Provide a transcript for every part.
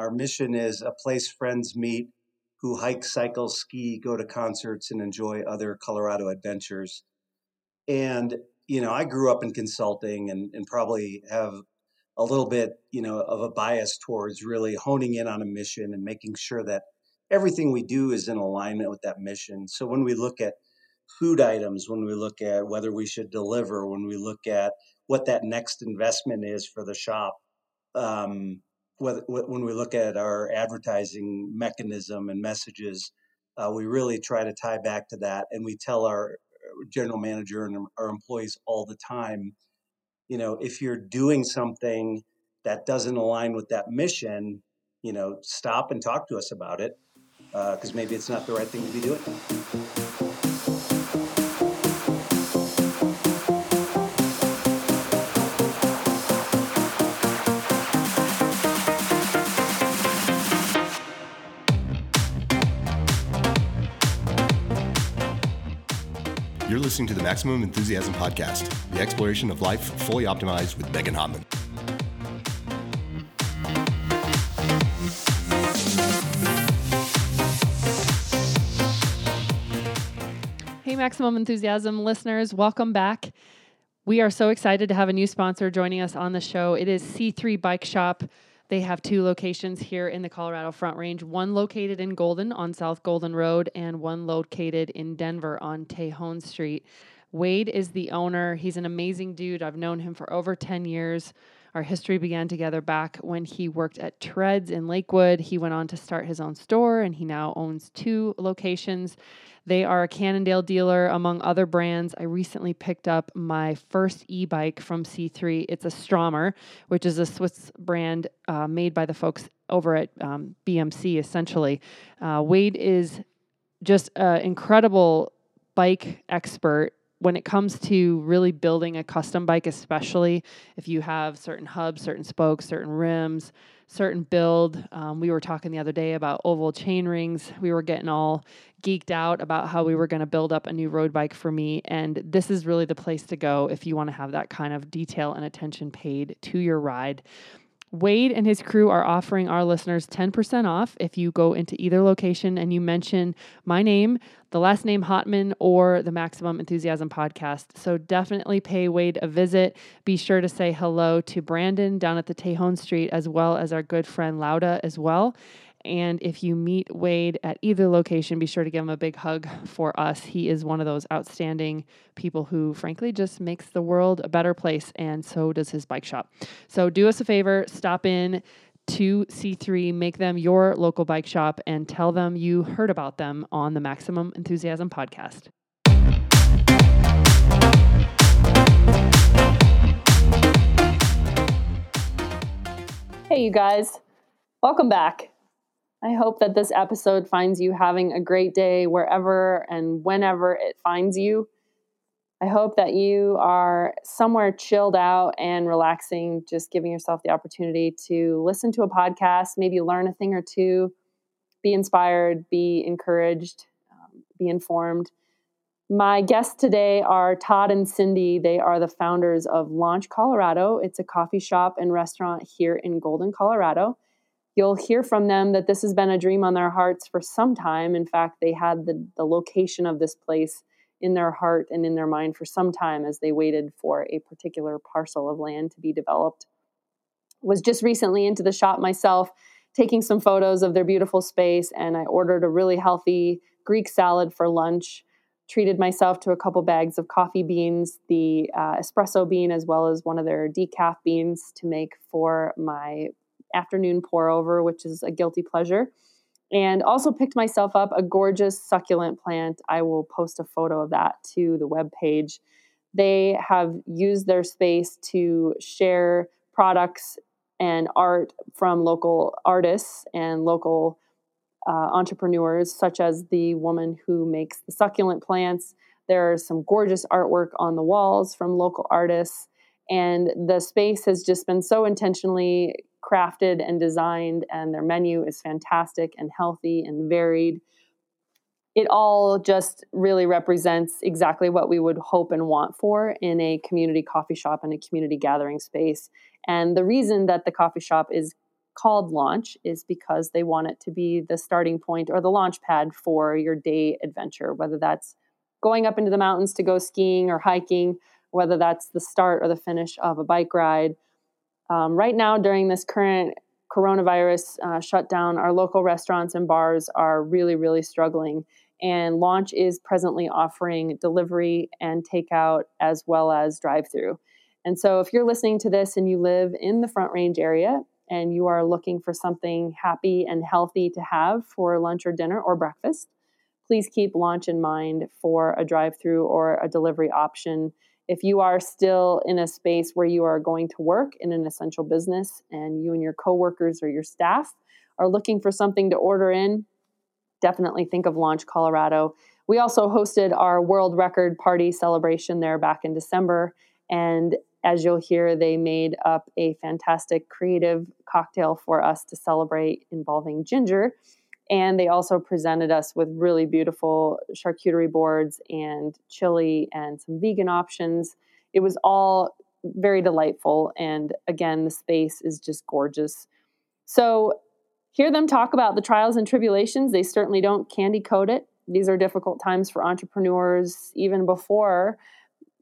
Our mission is a place friends meet who hike, cycle, ski, go to concerts, and enjoy other Colorado adventures. And, you know, I grew up in consulting and, and probably have a little bit, you know, of a bias towards really honing in on a mission and making sure that everything we do is in alignment with that mission. So when we look at food items, when we look at whether we should deliver, when we look at what that next investment is for the shop, um, when we look at our advertising mechanism and messages, uh, we really try to tie back to that, and we tell our uh, general manager and our employees all the time, you know, if you're doing something that doesn't align with that mission, you know, stop and talk to us about it because uh, maybe it's not the right thing to be doing. You're listening to the Maximum Enthusiasm Podcast, the exploration of life fully optimized with Megan Hottman. Hey, Maximum Enthusiasm listeners, welcome back. We are so excited to have a new sponsor joining us on the show. It is C3 Bike Shop. They have two locations here in the Colorado Front Range one located in Golden on South Golden Road, and one located in Denver on Tejon Street. Wade is the owner. He's an amazing dude. I've known him for over 10 years. Our history began together back when he worked at Treads in Lakewood. He went on to start his own store and he now owns two locations. They are a Cannondale dealer, among other brands. I recently picked up my first e bike from C3. It's a Stromer, which is a Swiss brand uh, made by the folks over at um, BMC, essentially. Uh, Wade is just an incredible bike expert when it comes to really building a custom bike, especially if you have certain hubs, certain spokes, certain rims, certain build. Um, we were talking the other day about oval chain rings. We were getting all geeked out about how we were going to build up a new road bike for me. And this is really the place to go if you want to have that kind of detail and attention paid to your ride. Wade and his crew are offering our listeners 10% off if you go into either location and you mention my name, the last name Hottman, or the Maximum Enthusiasm podcast. So definitely pay Wade a visit. Be sure to say hello to Brandon down at the Tejon Street, as well as our good friend Lauda as well. And if you meet Wade at either location, be sure to give him a big hug for us. He is one of those outstanding people who, frankly, just makes the world a better place. And so does his bike shop. So do us a favor, stop in to C3, make them your local bike shop, and tell them you heard about them on the Maximum Enthusiasm podcast. Hey, you guys. Welcome back. I hope that this episode finds you having a great day wherever and whenever it finds you. I hope that you are somewhere chilled out and relaxing, just giving yourself the opportunity to listen to a podcast, maybe learn a thing or two, be inspired, be encouraged, um, be informed. My guests today are Todd and Cindy. They are the founders of Launch Colorado. It's a coffee shop and restaurant here in Golden, Colorado you'll hear from them that this has been a dream on their hearts for some time. In fact, they had the, the location of this place in their heart and in their mind for some time as they waited for a particular parcel of land to be developed. Was just recently into the shop myself, taking some photos of their beautiful space, and I ordered a really healthy Greek salad for lunch. Treated myself to a couple bags of coffee beans, the uh, espresso bean, as well as one of their decaf beans to make for my afternoon pour over, which is a guilty pleasure. And also picked myself up a gorgeous succulent plant. I will post a photo of that to the web page. They have used their space to share products and art from local artists and local uh, entrepreneurs, such as the woman who makes the succulent plants. There are some gorgeous artwork on the walls from local artists. And the space has just been so intentionally crafted and designed, and their menu is fantastic and healthy and varied. It all just really represents exactly what we would hope and want for in a community coffee shop and a community gathering space. And the reason that the coffee shop is called launch is because they want it to be the starting point or the launch pad for your day adventure, whether that's going up into the mountains to go skiing or hiking, whether that's the start or the finish of a bike ride. Um, right now, during this current coronavirus uh, shutdown, our local restaurants and bars are really, really struggling. And Launch is presently offering delivery and takeout as well as drive through. And so, if you're listening to this and you live in the Front Range area and you are looking for something happy and healthy to have for lunch or dinner or breakfast, please keep launch in mind for a drive through or a delivery option. If you are still in a space where you are going to work in an essential business and you and your coworkers or your staff are looking for something to order in, definitely think of Launch Colorado. We also hosted our world record party celebration there back in December. And as you'll hear, they made up a fantastic creative cocktail for us to celebrate involving ginger. And they also presented us with really beautiful charcuterie boards and chili and some vegan options. It was all very delightful. And again, the space is just gorgeous. So, hear them talk about the trials and tribulations. They certainly don't candy coat it. These are difficult times for entrepreneurs, even before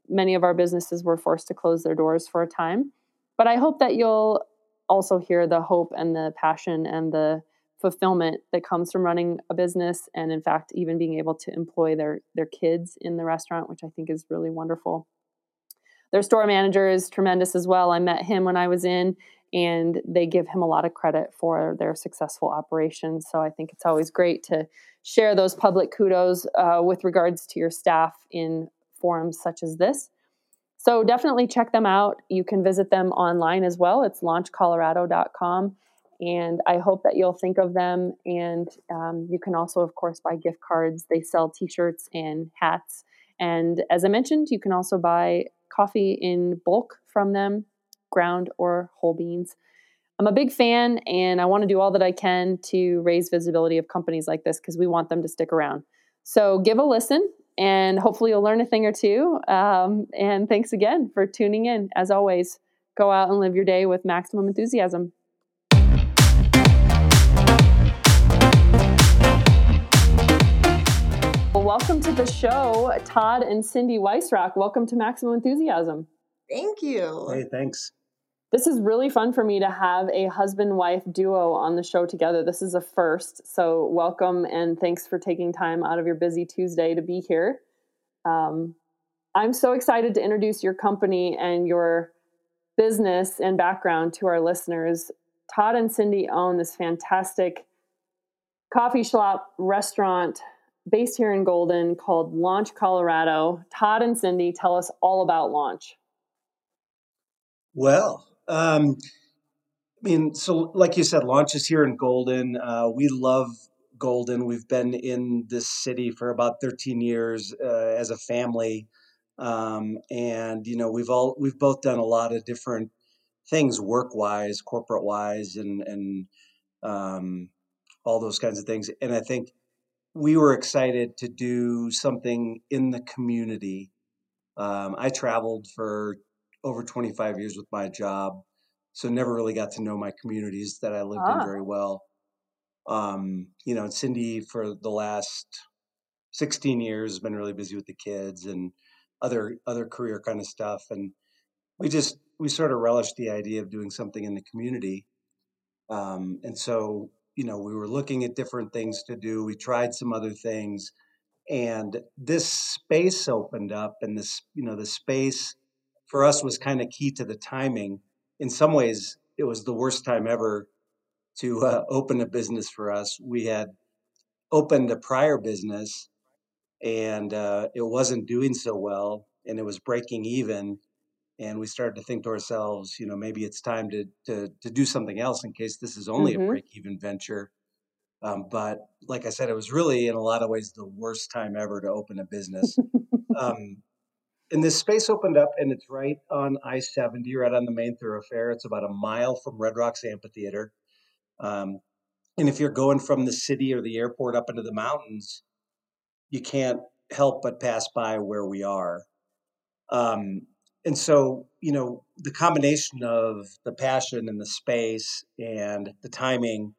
many of our businesses were forced to close their doors for a time. But I hope that you'll also hear the hope and the passion and the fulfillment that comes from running a business and in fact even being able to employ their their kids in the restaurant which i think is really wonderful their store manager is tremendous as well i met him when i was in and they give him a lot of credit for their successful operations so i think it's always great to share those public kudos uh, with regards to your staff in forums such as this. So definitely check them out. You can visit them online as well. It's launchcolorado.com. And I hope that you'll think of them. And um, you can also, of course, buy gift cards. They sell t shirts and hats. And as I mentioned, you can also buy coffee in bulk from them, ground or whole beans. I'm a big fan, and I want to do all that I can to raise visibility of companies like this because we want them to stick around. So give a listen and hopefully you'll learn a thing or two. Um, and thanks again for tuning in. As always, go out and live your day with maximum enthusiasm. Welcome to the show, Todd and Cindy Weisrock. Welcome to Maximum Enthusiasm. Thank you. Hey, thanks. This is really fun for me to have a husband wife duo on the show together. This is a first. So, welcome and thanks for taking time out of your busy Tuesday to be here. Um, I'm so excited to introduce your company and your business and background to our listeners. Todd and Cindy own this fantastic coffee shop restaurant based here in Golden called Launch Colorado. Todd and Cindy tell us all about Launch. Well, um, I mean, so like you said, launches here in Golden. Uh, we love Golden. We've been in this city for about 13 years uh, as a family, um, and you know we've all we've both done a lot of different things, work wise, corporate wise, and and um, all those kinds of things. And I think we were excited to do something in the community. Um, I traveled for over 25 years with my job, so never really got to know my communities that I lived ah. in very well. Um, you know, Cindy for the last 16 years has been really busy with the kids and other other career kind of stuff, and we just we sort of relished the idea of doing something in the community. Um, and so, you know, we were looking at different things to do. We tried some other things, and this space opened up, and this, you know, the space for us was kind of key to the timing. In some ways, it was the worst time ever to uh, open a business for us. We had opened a prior business and uh, it wasn't doing so well and it was breaking even. And we started to think to ourselves, you know, maybe it's time to to, to do something else in case this is only mm-hmm. a break even venture. Um, but like I said, it was really in a lot of ways the worst time ever to open a business. um, and this space opened up and it's right on I 70, right on the main thoroughfare. It's about a mile from Red Rocks Amphitheater. Um, and if you're going from the city or the airport up into the mountains, you can't help but pass by where we are. Um, and so, you know, the combination of the passion and the space and the timing,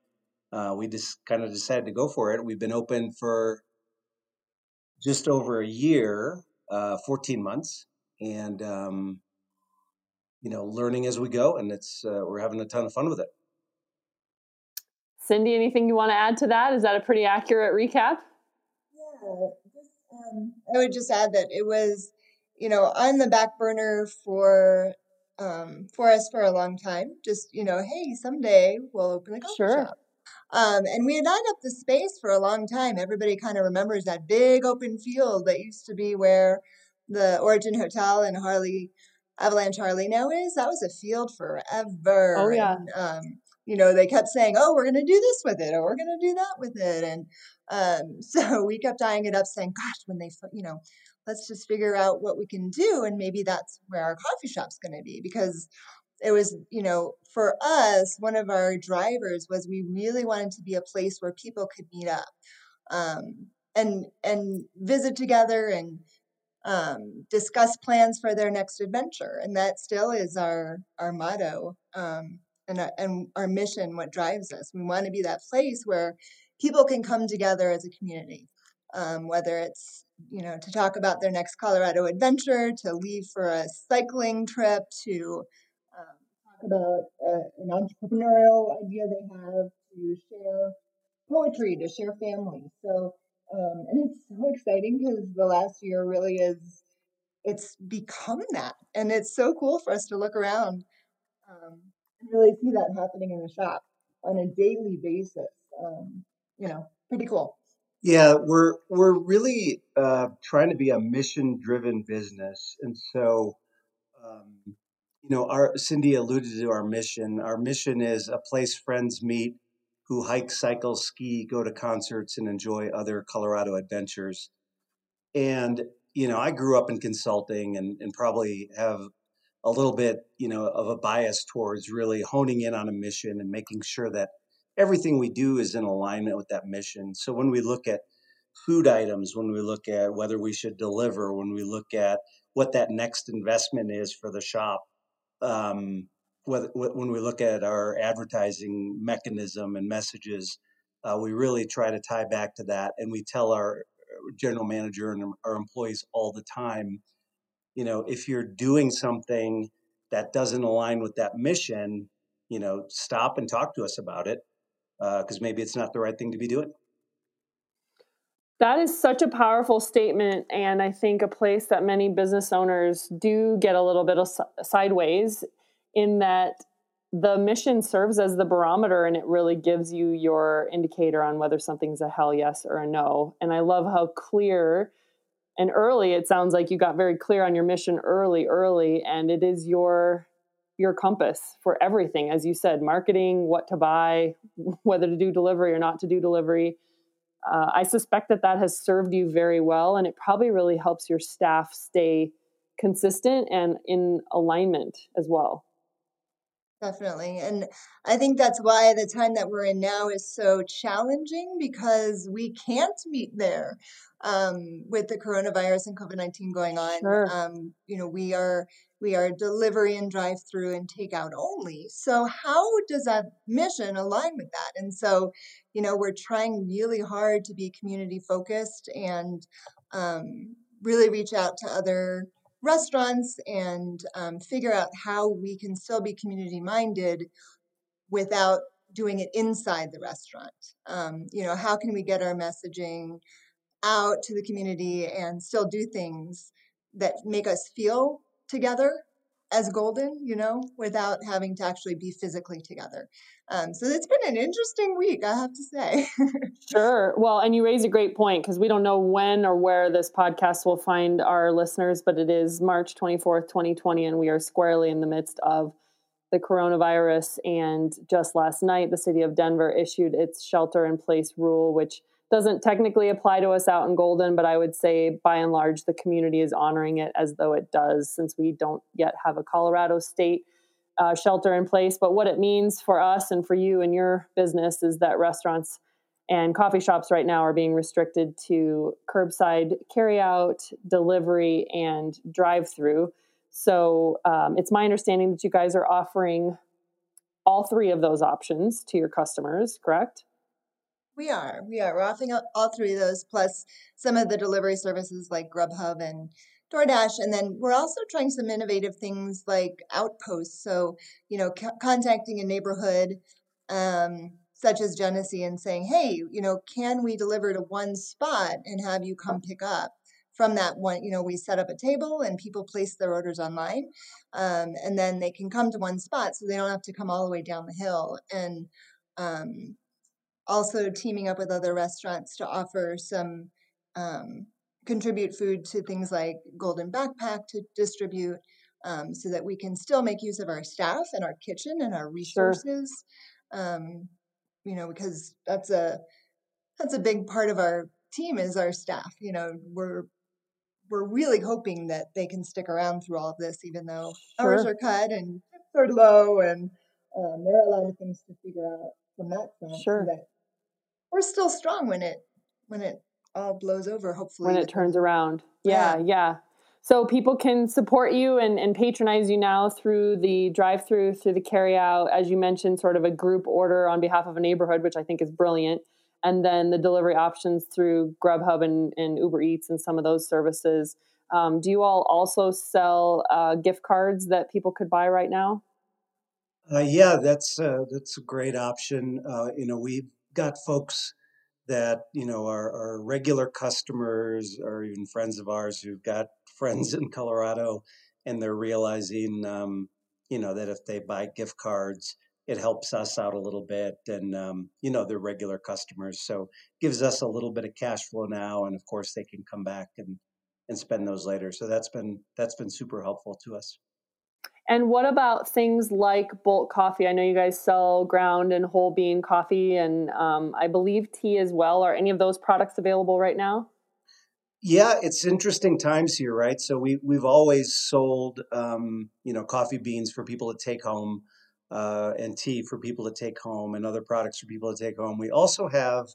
uh, we just kind of decided to go for it. We've been open for just over a year, uh, 14 months, and um, you know, learning as we go, and it's uh, we're having a ton of fun with it. Cindy, anything you want to add to that? Is that a pretty accurate recap? Yeah, um, I would just add that it was, you know, on the back burner for um, for us for a long time. Just you know, hey, someday we'll open a coffee sure. shop. Um, and we had lined up the space for a long time. Everybody kind of remembers that big open field that used to be where the Origin Hotel in Harley, Avalanche Harley now is. That was a field forever. Oh, yeah. And, um, you know, they kept saying, oh, we're going to do this with it or we're going to do that with it. And um, so we kept eyeing it up saying, gosh, when they, you know, let's just figure out what we can do. And maybe that's where our coffee shop's going to be because it was, you know, for us, one of our drivers was we really wanted to be a place where people could meet up um, and and visit together and um, discuss plans for their next adventure. And that still is our our motto um, and our, and our mission, what drives us. We want to be that place where people can come together as a community, um, whether it's you know to talk about their next Colorado adventure, to leave for a cycling trip, to talk about uh, an entrepreneurial idea they have to share poetry, to share family. So, um, and it's so exciting because the last year really is, it's become that. And it's so cool for us to look around um, and really see that happening in the shop on a daily basis. Um, you know, pretty cool. Yeah, we're we're really uh, trying to be a mission driven business, and so um, you know, our Cindy alluded to our mission. Our mission is a place friends meet who hike, cycle, ski, go to concerts, and enjoy other Colorado adventures. And you know, I grew up in consulting and, and probably have a little bit, you know, of a bias towards really honing in on a mission and making sure that everything we do is in alignment with that mission. So when we look at food items, when we look at whether we should deliver, when we look at what that next investment is for the shop, um, when we look at our advertising mechanism and messages, uh, we really try to tie back to that, and we tell our uh, general manager and our employees all the time, you know, if you're doing something that doesn't align with that mission, you know, stop and talk to us about it because uh, maybe it's not the right thing to be doing. That is such a powerful statement, and I think a place that many business owners do get a little bit of sideways in that the mission serves as the barometer and it really gives you your indicator on whether something's a hell yes or a no. And I love how clear and early it sounds like you got very clear on your mission early, early, and it is your your compass for everything, as you said, marketing, what to buy, whether to do delivery or not to do delivery uh, I suspect that that has served you very well, and it probably really helps your staff stay consistent and in alignment as well. Definitely. And I think that's why the time that we're in now is so challenging because we can't meet there um, with the coronavirus and COVID 19 going on. Sure. Um, you know, we are we are delivery and drive through and takeout only. So, how does that mission align with that? And so, you know, we're trying really hard to be community focused and um, really reach out to other restaurants and um, figure out how we can still be community minded without doing it inside the restaurant. Um, you know, how can we get our messaging out to the community and still do things that make us feel together as golden, you know, without having to actually be physically together. Um, so it's been an interesting week, I have to say. sure. Well, and you raise a great point because we don't know when or where this podcast will find our listeners, but it is March 24th, 2020, and we are squarely in the midst of the coronavirus. And just last night, the city of Denver issued its shelter in place rule, which doesn't technically apply to us out in Golden, but I would say by and large the community is honoring it as though it does, since we don't yet have a Colorado state uh, shelter in place. But what it means for us and for you and your business is that restaurants and coffee shops right now are being restricted to curbside carryout, delivery, and drive through. So um, it's my understanding that you guys are offering all three of those options to your customers, correct? We are. We are. We're offering all three of those, plus some of the delivery services like Grubhub and DoorDash. And then we're also trying some innovative things like Outposts. So, you know, c- contacting a neighborhood um, such as Genesee and saying, hey, you know, can we deliver to one spot and have you come pick up? From that one, you know, we set up a table and people place their orders online. Um, and then they can come to one spot so they don't have to come all the way down the hill. And um, also teaming up with other restaurants to offer some um, contribute food to things like Golden Backpack to distribute um, so that we can still make use of our staff and our kitchen and our resources. Sure. Um, you know, because that's a that's a big part of our team is our staff. You know, we're we're really hoping that they can stick around through all of this, even though sure. hours are cut and tips are low, and um, there are a lot of things to figure out from that front. Sure. But we're still strong when it when it all blows over. Hopefully, when it turns around. Yeah, yeah. yeah. So people can support you and, and patronize you now through the drive-through, through the carry-out, as you mentioned, sort of a group order on behalf of a neighborhood, which I think is brilliant and then the delivery options through Grubhub and, and Uber Eats and some of those services. Um, do you all also sell uh, gift cards that people could buy right now? Uh, yeah, that's uh, that's a great option. Uh, you know, we've got folks that you know are, are regular customers or even friends of ours who've got friends in Colorado, and they're realizing, um, you know, that if they buy gift cards, it helps us out a little bit and um, you know they're regular customers. So gives us a little bit of cash flow now and of course they can come back and and spend those later. So that's been that's been super helpful to us and what about things like bulk coffee i know you guys sell ground and whole bean coffee and um, i believe tea as well are any of those products available right now yeah, it's interesting times here, right? So we we've always sold, um, you know, coffee beans for people to take home uh, and tea for people to take home and other products for people to take home. We also have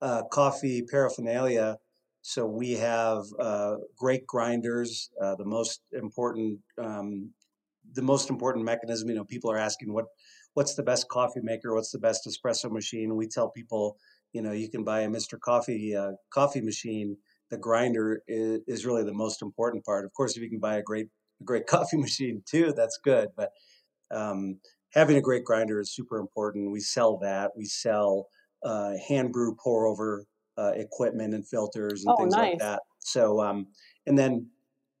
uh, coffee paraphernalia. So we have uh, great grinders. Uh, the most important, um, the most important mechanism. You know, people are asking what, what's the best coffee maker? What's the best espresso machine? We tell people, you know, you can buy a Mr. Coffee uh, coffee machine. The grinder is, is really the most important part. Of course, if you can buy a great, a great coffee machine too, that's good. But um, having a great grinder is super important. We sell that. We sell uh, hand brew pour over uh, equipment and filters and oh, things nice. like that. So, um, and then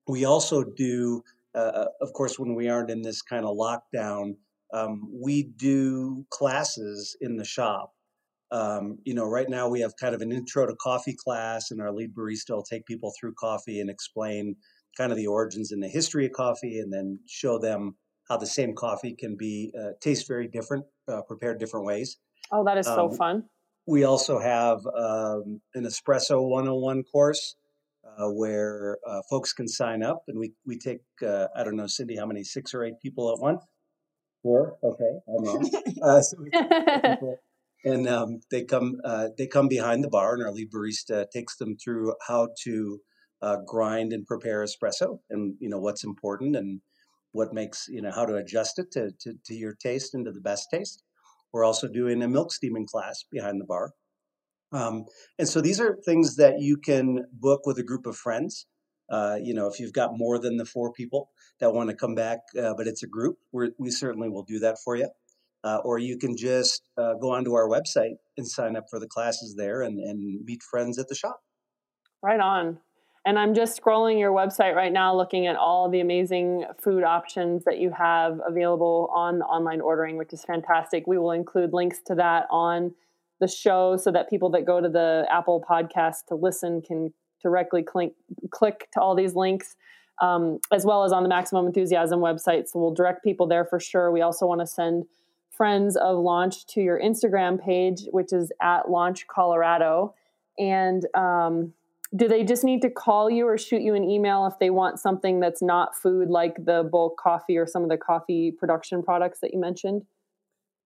we also do, uh, of course, when we aren't in this kind of lockdown, um, we do classes in the shop. Um, you know, right now we have kind of an intro to coffee class, and our lead barista will take people through coffee and explain kind of the origins and the history of coffee, and then show them how the same coffee can be uh, taste very different, uh, prepared different ways. Oh, that is so um, fun. We also have um, an espresso 101 course uh, where uh, folks can sign up, and we we take uh, I don't know, Cindy, how many six or eight people at once? Four. Okay, I'm wrong. Uh, so and um, they come they come behind the bar, and our lead barista takes them through how to grind and prepare espresso, and you know what's important and what makes you know how to adjust it to, to, to your taste and to the best taste we're also doing a milk steaming class behind the bar um, and so these are things that you can book with a group of friends uh, you know if you've got more than the four people that want to come back uh, but it's a group we certainly will do that for you. Uh, or you can just uh, go onto our website and sign up for the classes there and, and meet friends at the shop. Right on. And I'm just scrolling your website right now, looking at all the amazing food options that you have available on online ordering, which is fantastic. We will include links to that on the show so that people that go to the Apple podcast to listen can directly click, click to all these links, um, as well as on the Maximum Enthusiasm website. So we'll direct people there for sure. We also want to send friends of Launch to your Instagram page, which is at Launch Colorado. And um, do they just need to call you or shoot you an email if they want something that's not food like the bulk coffee or some of the coffee production products that you mentioned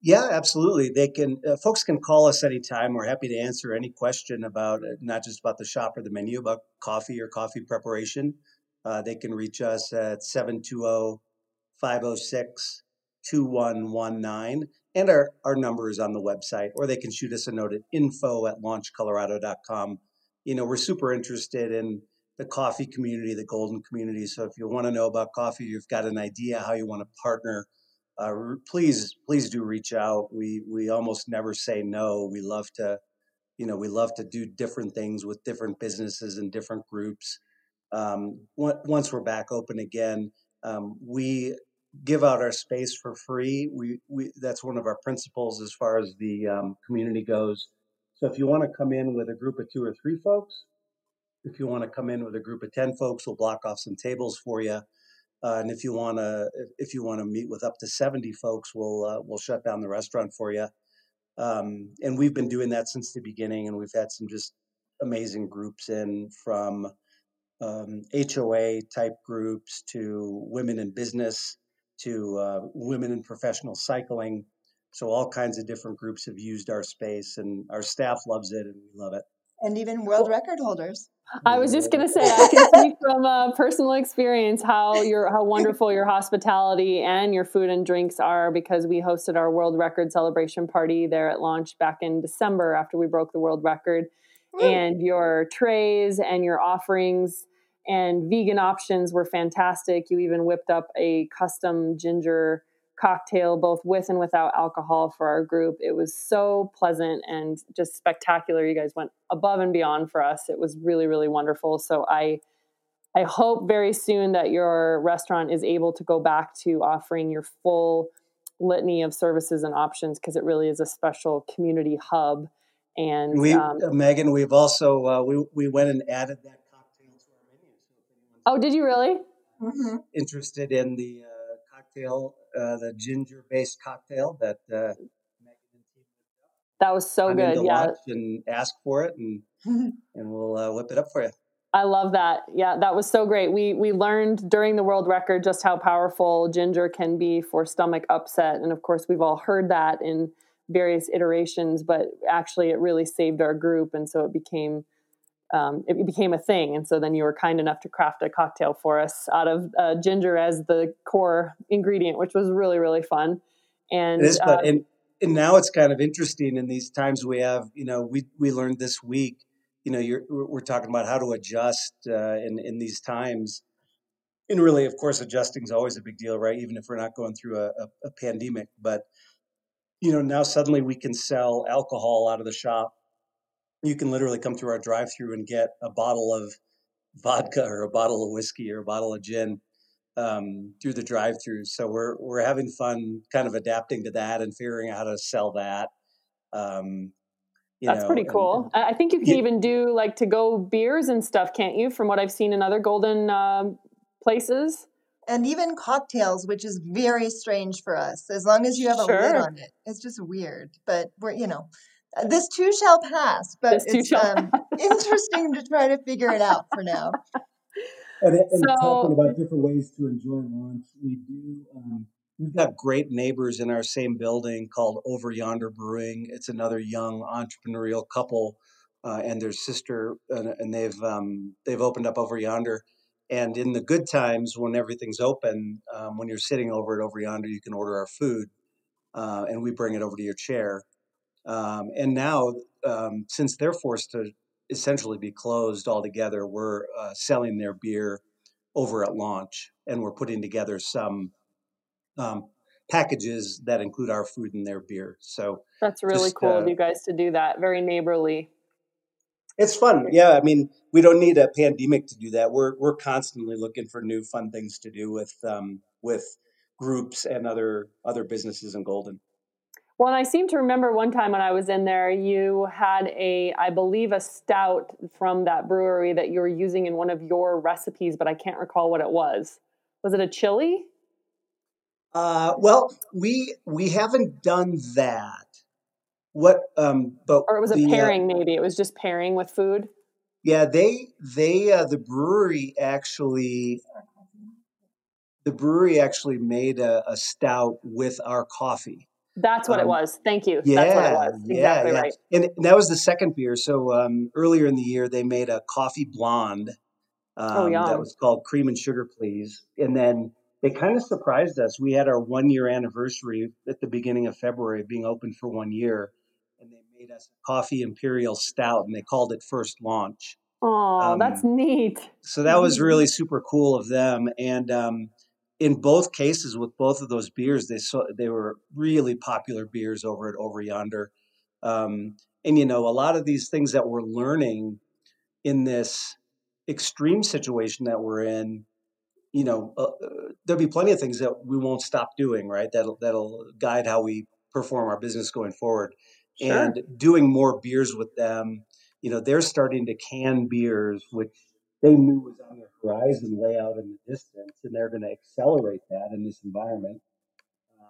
yeah absolutely they can uh, folks can call us anytime we're happy to answer any question about uh, not just about the shop or the menu about coffee or coffee preparation uh, they can reach us at 720 506 2119. And our, our number is on the website, or they can shoot us a note at info at launchcolorado.com. You know, we're super interested in the coffee community, the golden community. So if you want to know about coffee, you've got an idea how you want to partner, uh, please, please do reach out. We, we almost never say no. We love to, you know, we love to do different things with different businesses and different groups. Um, once we're back open again, um, we give out our space for free. We, we that's one of our principles as far as the um, community goes. So if you want to come in with a group of two or three folks, if you want to come in with a group of ten folks, we'll block off some tables for you. Uh, and if you want to, if you want to meet with up to seventy folks, we'll uh, we'll shut down the restaurant for you. Um, and we've been doing that since the beginning, and we've had some just amazing groups in from um, HOA type groups to women in business to uh, women in professional cycling. So all kinds of different groups have used our space, and our staff loves it, and we love it. And even world record holders. I was just going to say, I can speak from a personal experience how your how wonderful your hospitality and your food and drinks are because we hosted our world record celebration party there at launch back in December after we broke the world record, and your trays and your offerings and vegan options were fantastic. You even whipped up a custom ginger cocktail, both with and without alcohol, for our group. It was so pleasant and just spectacular. You guys went above and beyond for us. It was really, really wonderful. So I, I hope very soon that your restaurant is able to go back to offering your full litany of services and options because it really is a special community hub. And we, um, Megan, we've also uh, we we went and added that cocktail to our menu. So Oh, did you really? Mm-hmm. Interested in the uh, cocktail, uh, the ginger-based cocktail that uh, that was so good. Yeah, and ask for it, and and we'll uh, whip it up for you. I love that. Yeah, that was so great. We we learned during the world record just how powerful ginger can be for stomach upset, and of course, we've all heard that in various iterations. But actually, it really saved our group, and so it became um, it became a thing. And so then you were kind enough to craft a cocktail for us out of uh, ginger as the core ingredient, which was really, really fun. And, it is, but, uh, and, and now it's kind of interesting in these times we have, you know, we, we learned this week, you know, you're, we're talking about how to adjust uh, in, in these times. And really, of course, adjusting is always a big deal, right? Even if we're not going through a, a, a pandemic. But, you know, now suddenly we can sell alcohol out of the shop you can literally come through our drive-through and get a bottle of vodka or a bottle of whiskey or a bottle of gin um, through the drive-through. So we're we're having fun, kind of adapting to that and figuring out how to sell that. Um, That's know, pretty cool. And, I think you can yeah, even do like to go beers and stuff, can't you? From what I've seen in other golden um, places. And even cocktails, which is very strange for us. As long as you have sure. a lid on it, it's just weird. But we're you know this too shall pass, but this it's um, interesting to try to figure it out for now. And, and so, talking about different ways to enjoy lunch, we do. Um, we've got great neighbors in our same building called Over Yonder Brewing. It's another young entrepreneurial couple uh, and their sister, and, and they've um, they've opened up Over Yonder. And in the good times, when everything's open, um, when you're sitting over at Over Yonder, you can order our food, uh, and we bring it over to your chair. Um, and now, um, since they're forced to essentially be closed altogether, we're uh, selling their beer over at launch, and we're putting together some um, packages that include our food and their beer. So that's really just, cool uh, of you guys to do that. Very neighborly. It's fun, yeah. I mean, we don't need a pandemic to do that. We're we're constantly looking for new fun things to do with um, with groups and other other businesses in Golden. Well, and I seem to remember one time when I was in there, you had a, I believe, a stout from that brewery that you were using in one of your recipes, but I can't recall what it was. Was it a chili? Uh, well, we we haven't done that. What? Um, but or it was a the, uh, pairing. Uh, maybe it was just pairing with food. Yeah, they they uh, the brewery actually the brewery actually made a, a stout with our coffee. That's what um, it was. Thank you. Yeah, That's what it was. Exactly yeah, yeah. right. And that was the second beer. So um, earlier in the year, they made a coffee blonde, oh, um, yeah. that was called Cream and Sugar Please. And then they kind of surprised us. We had our one year anniversary at the beginning of February, being open for one year, and they made us a coffee imperial stout, and they called it First Launch. Oh, that's neat. So that was really super cool of them. And um, in both cases, with both of those beers, they saw they were really popular beers over at Over Yonder. Um, and you know, a lot of these things that we're learning in this extreme situation that we're in, you know, uh, uh, there'll be plenty of things that we won't stop doing, right? That'll that'll guide how we perform our business going forward. Sure. And doing more beers with them, you know, they're starting to can beers, which they knew was on the horizon, lay out in the distance, and they're going to accelerate that in this environment, um,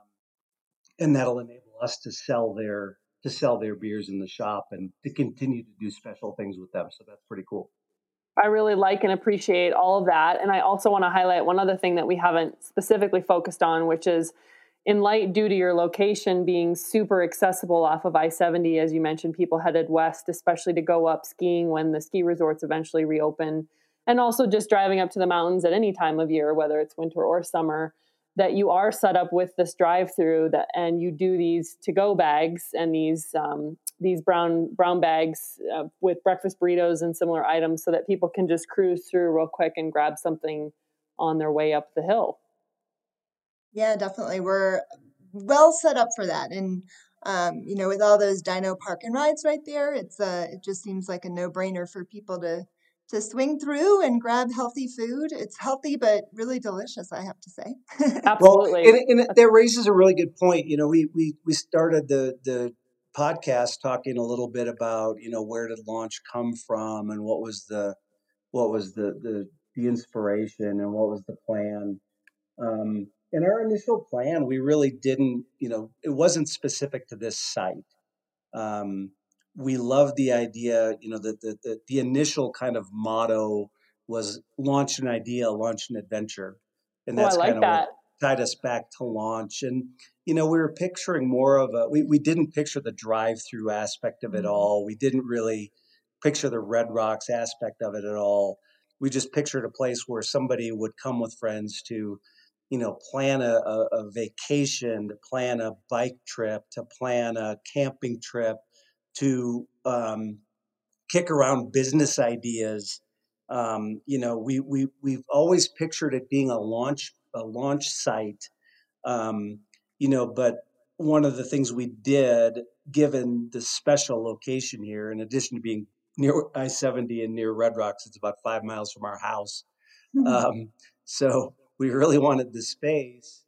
and that'll enable us to sell their to sell their beers in the shop and to continue to do special things with them. So that's pretty cool. I really like and appreciate all of that. And I also want to highlight one other thing that we haven't specifically focused on, which is in light due to your location being super accessible off of I 70, as you mentioned, people headed west, especially to go up skiing when the ski resorts eventually reopen, and also just driving up to the mountains at any time of year, whether it's winter or summer. That you are set up with this drive-through that, and you do these to-go bags and these um, these brown brown bags uh, with breakfast burritos and similar items, so that people can just cruise through real quick and grab something on their way up the hill. Yeah, definitely. We're well set up for that. And um, you know, with all those Dino Park and rides right there, it's uh it just seems like a no-brainer for people to to swing through and grab healthy food. It's healthy but really delicious, I have to say. Absolutely. Well, and, and it- that raises a really good point. You know, we we we started the the podcast talking a little bit about you know where did launch come from and what was the what was the the the inspiration and what was the plan. Um, in our initial plan, we really didn't. You know, it wasn't specific to this site. Um, we loved the idea. You know, that the, the the initial kind of motto was launch an idea, launch an adventure, and oh, that's like kind of what tied us back to launch. And you know, we were picturing more of a. We we didn't picture the drive-through aspect of it Mhm. all. We didn't really picture the Red Rocks aspect of it at all. We just pictured a place where somebody would come with friends to, you know, plan a, a, a vacation, to plan a bike trip, to plan a camping trip, to um, kick around business ideas. Um, you know, we we we've always pictured it being a launch a launch site. Um, you know, but one of the things we did, given the special location here, in addition to being near I seventy and near Red Rocks, it's about five miles from our house. Um, so we really wanted the space,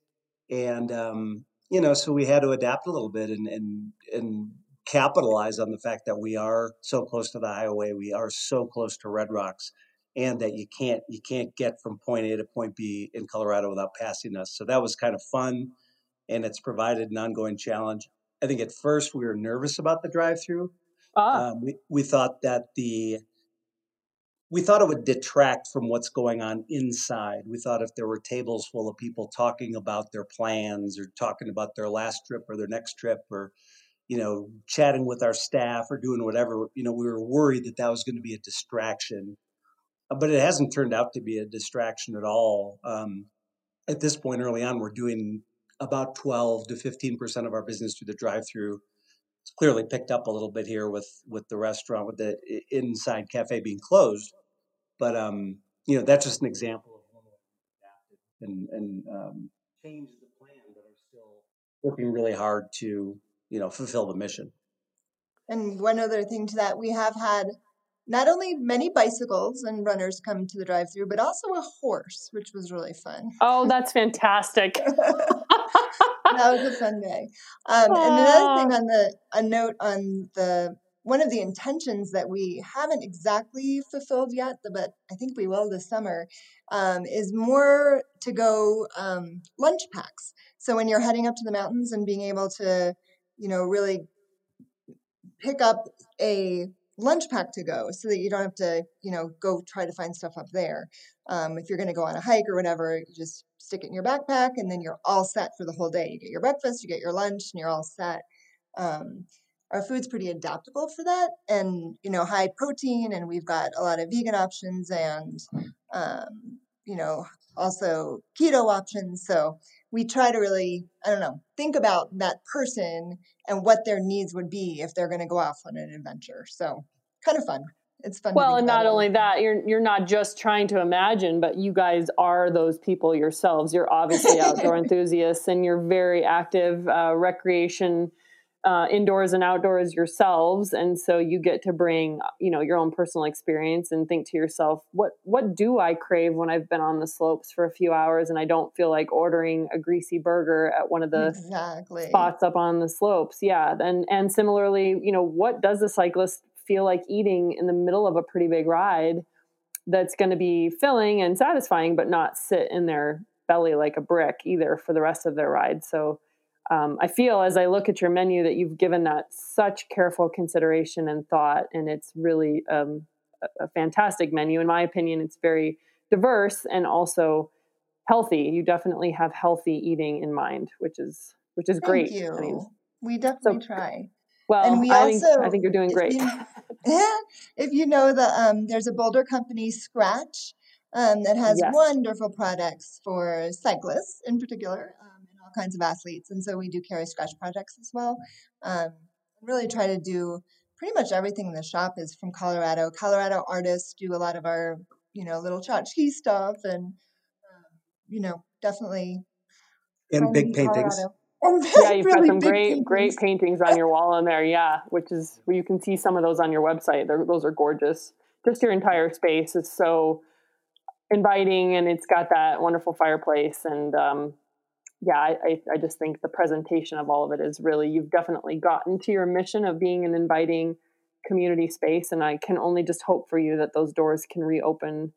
and um, you know, so we had to adapt a little bit and and and capitalize on the fact that we are so close to the highway, we are so close to Red Rocks, and that you can't you can't get from point A to point B in Colorado without passing us. So that was kind of fun, and it's provided an ongoing challenge. I think at first we were nervous about the drive-through. Ah, Um, we we thought that the we thought it would detract from what's going on inside. We thought if there were tables full of people talking about their plans or talking about their last trip or their next trip or you know chatting with our staff or doing whatever, you know, we were worried that that was going to be a distraction. Uh, But it hasn't turned out to be a distraction at all. Um, at this point, early on, we're doing about 12 to 15 percent of our business through the drive-through it's clearly picked up a little bit here with with the restaurant with the inside cafe being closed but um you know that's just an example of one way and and um, changed the plan but are still working really hard to you know fulfill the mission And one other thing to that, we have had not only many bicycles and runners come to the drive-through, but also a horse, which was really fun. oh, that's fantastic. that was a fun day. Um, and another thing on the a note on the one of the intentions that we haven't exactly fulfilled yet, but I think we will this summer, um, is more to go um, lunch packs. So when you're heading up to the mountains and being able to, you know, really pick up a lunch pack to go so that you don't have to, you know, go try to find stuff up there. Um, if you're going to go on a hike or whatever, you just stick it in your backpack and then you're all set for the whole day. You get your breakfast, you get your lunch, and you're all set. Um, our food's pretty adaptable for that and, you know, high protein, and we've got a lot of vegan options and um, you know, also keto options. So we try to really, I don't know, think about that person and what their needs would be if they're going to go off on an adventure. So kind of fun. It's fun. Well, and not only that, you're you're not just trying to imagine, but you guys are those people yourselves. You're obviously outdoor enthusiasts, and you're very active uh, recreation uh, indoors and outdoors yourselves. And so you get to bring you know your own personal experience and think to yourself what what do i crave when i've been on the slopes for a few hours and i don't feel like ordering a greasy burger at one of the exactly. spots up on the slopes? Yeah. And and similarly you know what does a cyclist feel like eating in the middle of a pretty big ride that's going to be filling and satisfying but not sit in their belly like a brick either for the rest of their ride? So um, I feel as I look at your menu that you've given that such careful consideration and thought, and it's really um, a, a, fantastic menu. In my opinion, it's very diverse and also healthy. You definitely have healthy eating in mind, which is which is Thank great. You. I mean, we definitely so, try. Well, and we I also, think, I think you're doing great. You, if you know the um, there's a Boulder company, Scratch, um, that has yes. wonderful products for cyclists in particular. Um, kinds of athletes. And so we do carry scratch projects as well. Um, really try to do pretty much everything in the shop is from Colorado. Colorado artists do a lot of our, you know, little tchotchke stuff and, um, you know, definitely. And big paintings. yeah, you've really got some great, paintings. great paintings on your wall in there. Yeah, which is where you can see some of those on your website. They're, those are gorgeous. Just your entire space is so inviting, and it's got that wonderful fireplace. And um, yeah, I, I just think the presentation of all of it is really, you've definitely gotten to your mission of being an inviting community space. And I can only just hope for you that those doors can reopen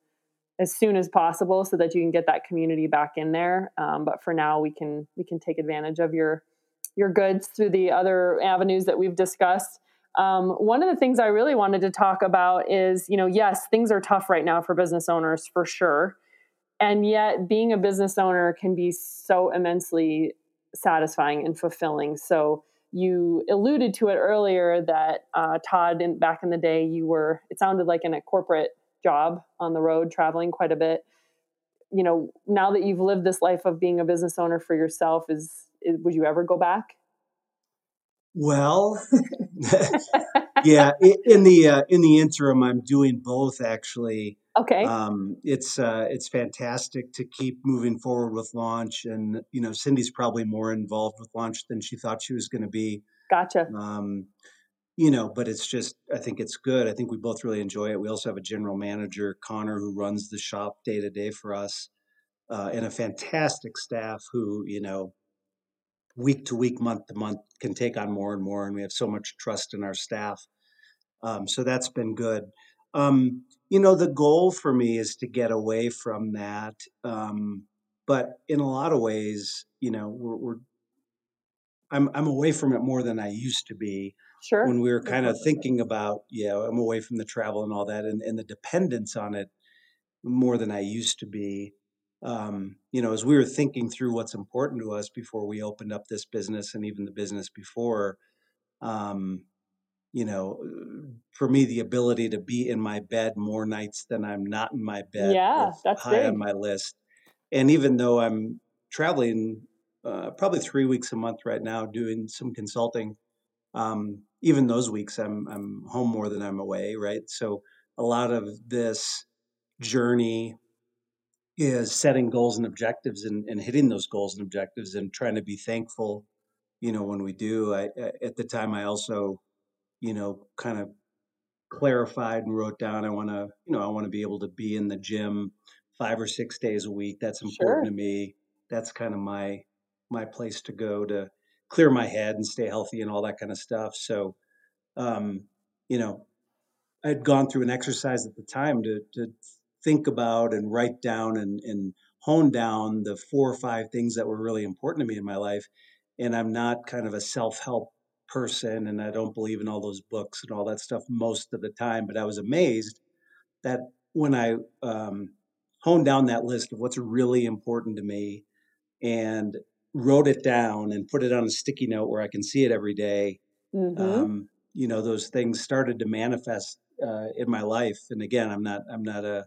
as soon as possible so that you can get that community back in there. Um, but for now, we can, we can take advantage of your, your goods through the other avenues that we've discussed. Um, one of the things I really wanted to talk about is, you know, yes, things are tough right now for business owners for sure and yet being a business owner can be so immensely satisfying and fulfilling. So you alluded to it earlier that uh, todd in, back in the day you were it sounded like in a corporate job on the road traveling quite a bit. You know now that you've lived this life of being a business owner for yourself is, is would you ever go back? Well yeah in the uh, in the interim i'm doing both actually Okay. Um, it's uh, it's fantastic to keep moving forward with launch, and you know Cindy's probably more involved with launch than she thought she was going to be. Gotcha. Um, you know, but it's just I think it's good. I think we both really enjoy it. We also have a general manager, Connor, who runs the shop day to day for us, uh, and a fantastic staff who you know week to week, month to month can take on more and more, and we have so much trust in our staff. Um, so that's been good. Um, you know, the goal for me is to get away from that. Um, but in a lot of ways, you know, we're, we're I'm I'm away from it more than I used to be. Sure. When we were kind of thinking about, yeah, I'm away from the travel and all that, and, and the dependence on it more than I used to be. Um, you know, as we were thinking through what's important to us before we opened up this business and even the business before, um, you know, for me, the ability to be in my bed more nights than I'm not in my bed. Yeah, that's high big. on my list. And even though I'm traveling uh, probably three weeks a month right now doing some consulting, um, even those weeks I'm I'm home more than I'm away. Right, so a lot of this journey is setting goals and objectives and, and hitting those goals and objectives and trying to be thankful you know when we do I, at the time i also you know, kind of clarified and wrote down I want to, you know, I want to be able to be in the gym five or six days a week. That's important sure. to me. That's kind of my my place to go to clear my head and stay healthy and all that kind of stuff. So, um, you know, I'd gone through an exercise at the time to to think about and write down and and hone down the four or five things that were really important to me in my life. And I'm not kind of a self help person and I don't believe in all those books and all that stuff most of the time. But I was amazed that when I um, honed down that list of what's really important to me and wrote it down and put it on a sticky note where I can see it every day, mm-hmm. um, you know, those things started to manifest uh, in my life. And again, I'm not I'm not a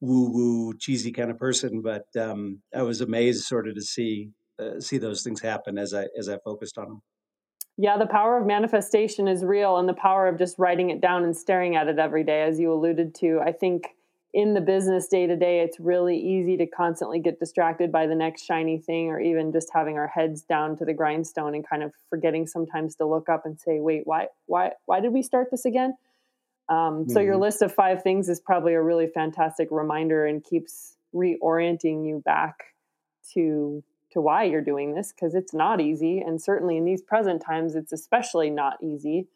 woo woo cheesy kind of person, but um, I was amazed sort of to see uh, see those things happen as I as I focused on them. Yeah, the power of manifestation is real, and the power of just writing it down and staring at it every day, as you alluded to. I think in the business day to day, it's really easy to constantly get distracted by the next shiny thing, or even just having our heads down to the grindstone and kind of forgetting sometimes to look up and say, "Wait, why, why, why did we start this again?" Um, mm-hmm. So your mm-hmm. list of five things is probably a really fantastic reminder and keeps reorienting you back to to why you're doing this because it's not easy, and certainly in these present times, it's especially not easy.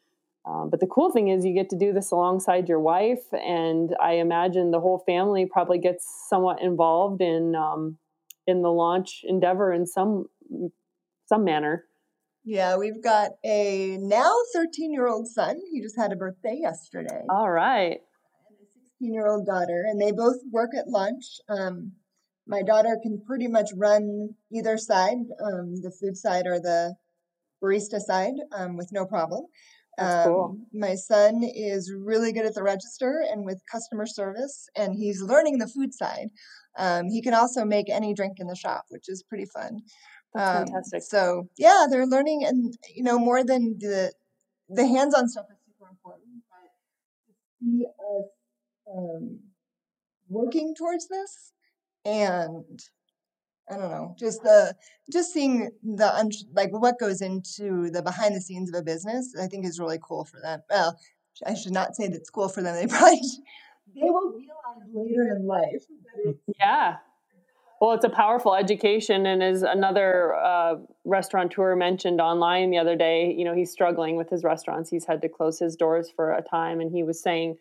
Um, but the cool thing is you get to do this alongside your wife, and I imagine the whole family probably gets somewhat involved in um, in the launch endeavor in some some manner. Yeah, we've got a now 13 year old son. He just had a birthday yesterday. All right. And a 16 year old daughter, and they both work at Launch. Um, my daughter can pretty much run either side, um, the food side or the barista side, um, with no problem. Um, cool. My son is really good at the register and with customer service, and he's learning the food side. Um, he can also make any drink in the shop, which is pretty fun. That's um, fantastic. So yeah, they're learning, and you know, more than the the hands-on stuff is super important. But to see us um, working towards this, and I don't know, just the just seeing the like what goes into the behind the scenes of a business, I think is really cool for them. Well, I should not say that it's cool for them. They probably they will realize later in life. yeah, well, it's a powerful education, and as another uh, restaurateur mentioned online the other day, you know, he's struggling with his restaurants. He's had to close his doors for a time, and he was saying,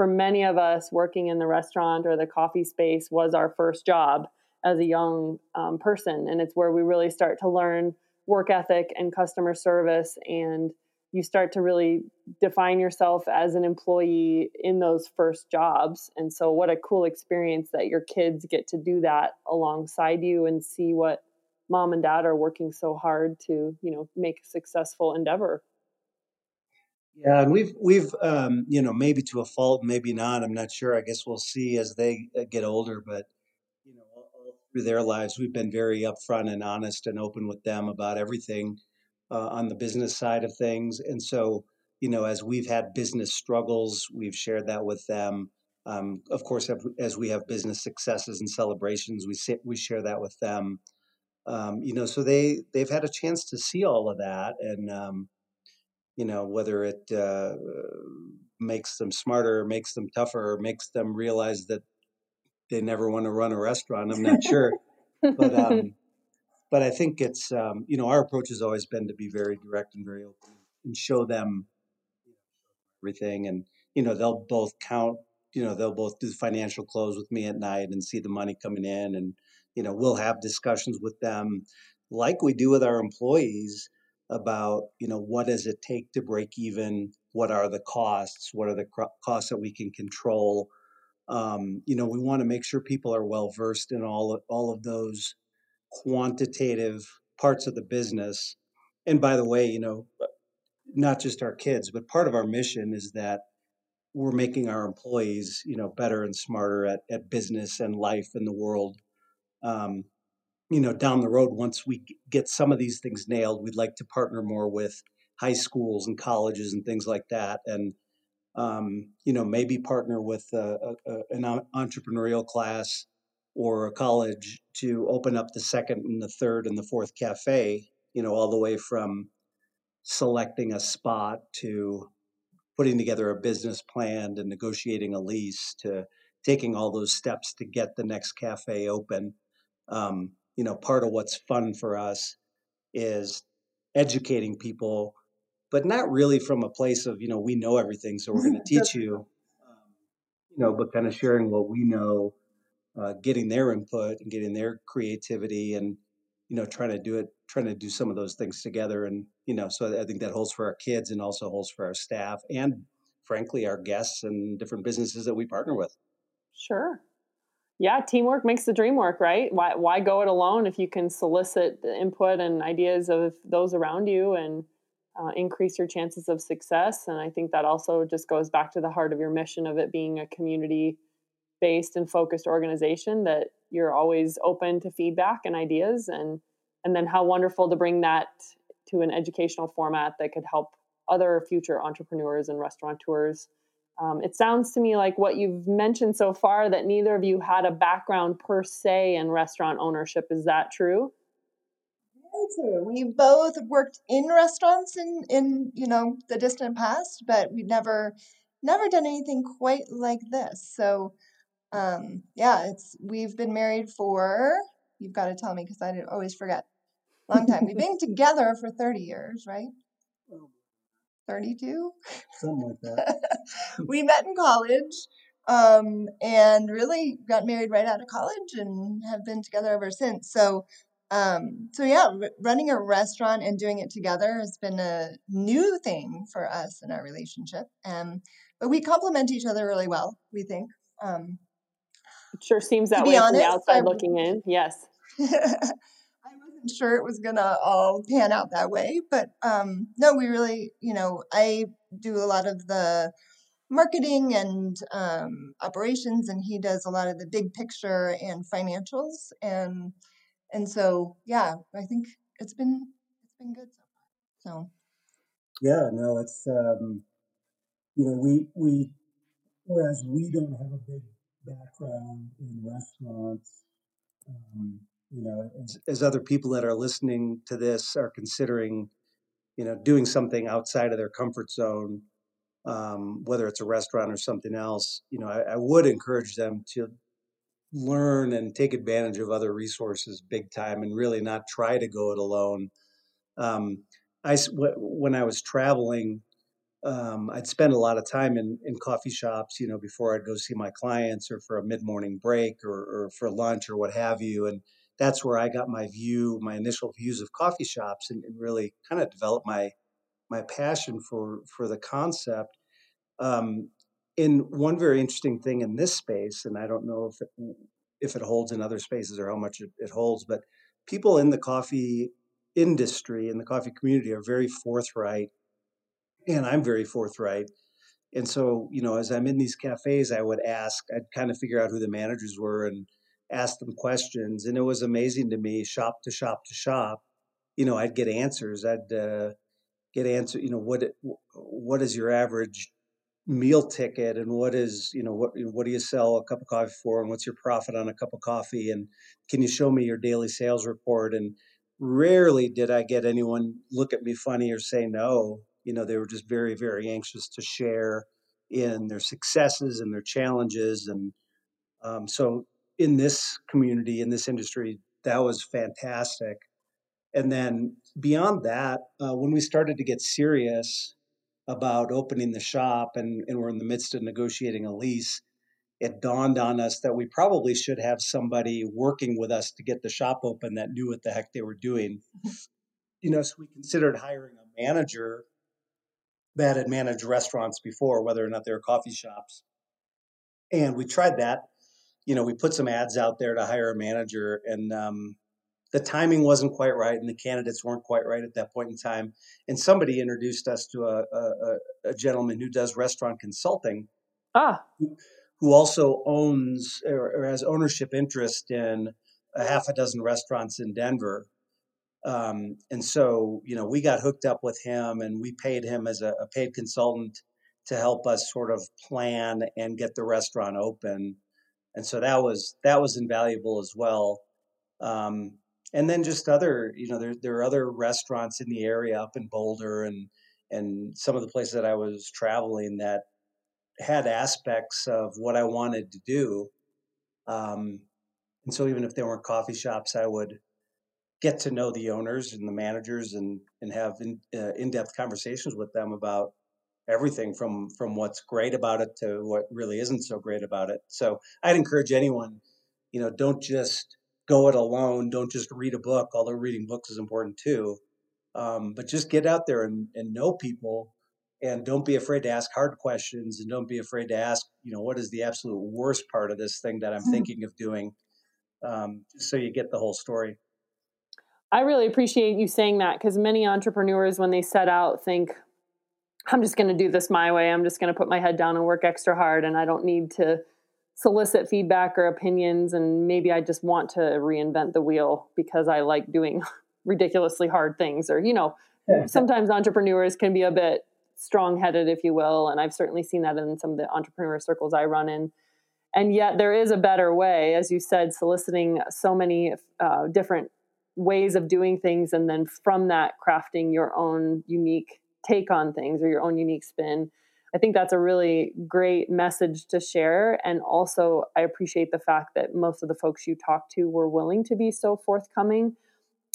for many of us, working in the restaurant or the coffee space was our first job as a young um, person, and it's where we really start to learn work ethic and customer service and you start to really define yourself as an employee in those first jobs. And so, what a cool experience that your kids get to do that alongside you and see what mom and dad are working so hard to, you know, make a successful endeavor. Yeah, and we've we've um, you know maybe to a fault, maybe not. I'm not sure. I guess we'll see as they uh, get older. But you know, all through their lives, we've been very upfront and honest and open with them about everything uh, on the business side of things. And so, you know, as we've had business struggles, we've shared that with them. Um, of course, as we have business successes and celebrations, we sit, we share that with them. Um, you know, so they they've had a chance to see all of that, and um, you know, whether it uh, makes them smarter, makes them tougher, makes them realize that they never want to run a restaurant. I'm not sure, but um, but I think it's um, you know our approach has always been to be very direct and very open and show them everything, and you know they'll both count. You know they'll both do the financial close with me at night and see the money coming in, and you know we'll have discussions with them like we do with our employees about you know what does it take to break even what are the costs what are the costs that we can control um, you know we want to make sure people are well versed in all of, all of those quantitative parts of the business. And by the way, you know, not just our kids, but part of our mission is that we're making our employees, you know, better and smarter at, at business and life in the world. Um, you know, down the road, once we get some of these things nailed, we'd like to partner more with high schools and colleges and things like that. And, um, you know, maybe partner with a, a, an entrepreneurial class or a college to open up the second and the third and the fourth cafe, you know, all the way from selecting a spot to putting together a business plan and negotiating a lease to taking all those steps to get the next cafe open. Um, you know, part of what's fun for us is educating people, but not really from a place of, you know, we know everything, so we're going to teach you, um, you know, but kind of sharing what we know uh, getting their input and getting their creativity and you know trying to do it trying to do some of those things together and you know so i think that holds for our kids and also holds for our staff and frankly our guests and different businesses that we partner with. Sure yeah teamwork makes the dream work right? Why, why go it alone if you can solicit the input and ideas of those around you and uh, increase your chances of success? And i think that also just goes back to the heart of your mission of it being a community based and focused organization that you're always open to feedback and ideas and and then how wonderful to bring that to an educational format that could help other future entrepreneurs and restaurateurs um, it sounds to me like what you've mentioned so far that neither of you had a background per se in restaurant ownership is that true true. We both worked in restaurants in in you know the distant past, but we've never never done anything quite like this. So um, yeah, it's we've been married for you've got to tell me because I always forget. Long time. We've been together for thirty years, right? Oh. 32 something like that. we met in college um, and really got married right out of college and have been together ever since. So um, so yeah, r- running a restaurant and doing it together has been a new thing for us in our relationship. Um, but we complement each other really well. We think. Um, it sure seems that way honest, from the outside I, looking in. Yes. Wasn't sure it was gonna all pan out that way, but um, no, we really, you know, I do a lot of the marketing and um, operations, and he does a lot of the big picture and financials and and so yeah, I think it's been it's been good so far. So yeah, no, it's um, you know we we whereas we don't have a big background in restaurants. Um, you know, as, as other people that are listening to this are considering, you know, doing something outside of their comfort zone, um, whether it's a restaurant or something else, you know, I, I would encourage them to learn and take advantage of other resources big time and really not try to go it alone. Um, I, when I was traveling, um, I'd spend a lot of time in, in coffee shops, you know, before I'd go see my clients or for a mid morning break or, or for lunch or what have you. And that's where I got my view, my initial views of coffee shops and, and really kind of developed my, my passion for, for the concept. Um, in one very interesting thing in this space, and I don't know if it, if it holds in other spaces or how much it, it holds, but people in the coffee industry and the coffee community are very forthright, and I'm very forthright. And so, you know, as I'm in these cafes, I would ask, I'd kind of figure out who the managers were and ask them questions. And it was amazing to me, shop to shop to shop. You know, I'd get answers. I'd uh, get answer. You know, what what is your average meal ticket and what is you know what what do you sell a cup of coffee for and what's your profit on a cup of coffee and can you show me your daily sales report and rarely did i get anyone look at me funny or say no you know they were just very very anxious to share in their successes and their challenges and um, so in this community in this industry that was fantastic and then beyond that uh, when we started to get serious about opening the shop and, and we're in the midst of negotiating a lease, it dawned on us that we probably should have somebody working with us to get the shop open that knew what the heck they were doing. you know, so we considered hiring a manager that had managed restaurants before, whether or not they were coffee shops. And we tried that. You know, we put some ads out there to hire a manager, and um, the timing wasn't quite right and the candidates weren't quite right at that point in time. And somebody introduced us to a, a, a gentleman who does restaurant consulting. Ah. Who, who also owns or, or, has ownership interest in a half a dozen restaurants in Denver. Um, and so, you know, we got hooked up with him and we paid him as a, a paid consultant to help us sort of plan and get the restaurant open. And so that was that was invaluable as well. Um, and then just other you know there, there are other restaurants in the area up in boulder and and some of the places that i was traveling that had aspects of what i wanted to do um, and so even if they weren't coffee shops i would get to know the owners and the managers and and have in, uh, in-depth conversations with them about everything from from what's great about it to what really isn't so great about it so i'd encourage anyone you know don't just go it alone. Don't just read a book, although reading books is important too. Um, but just get out there and, and know people and don't be afraid to ask hard questions and don't be afraid to ask, you know, what is the absolute worst part of this thing that I'm mm-hmm. thinking of doing? Um, so you get the whole story. I really appreciate you saying that because many entrepreneurs, when they set out, think, I'm just going to do this my way. I'm just going to put my head down and work extra hard, and I don't need to solicit feedback or opinions and maybe I just want to reinvent the wheel because I like doing ridiculously hard things or you know sometimes entrepreneurs can be a bit strong-headed if you will and I've certainly seen that in some of the entrepreneur circles I run in and yet there is a better way as you said soliciting so many uh, different ways of doing things and then from that crafting your own unique take on things or your own unique spin I think that's a really great message to share. And also, I appreciate the fact that most of the folks you talked to were willing to be so forthcoming.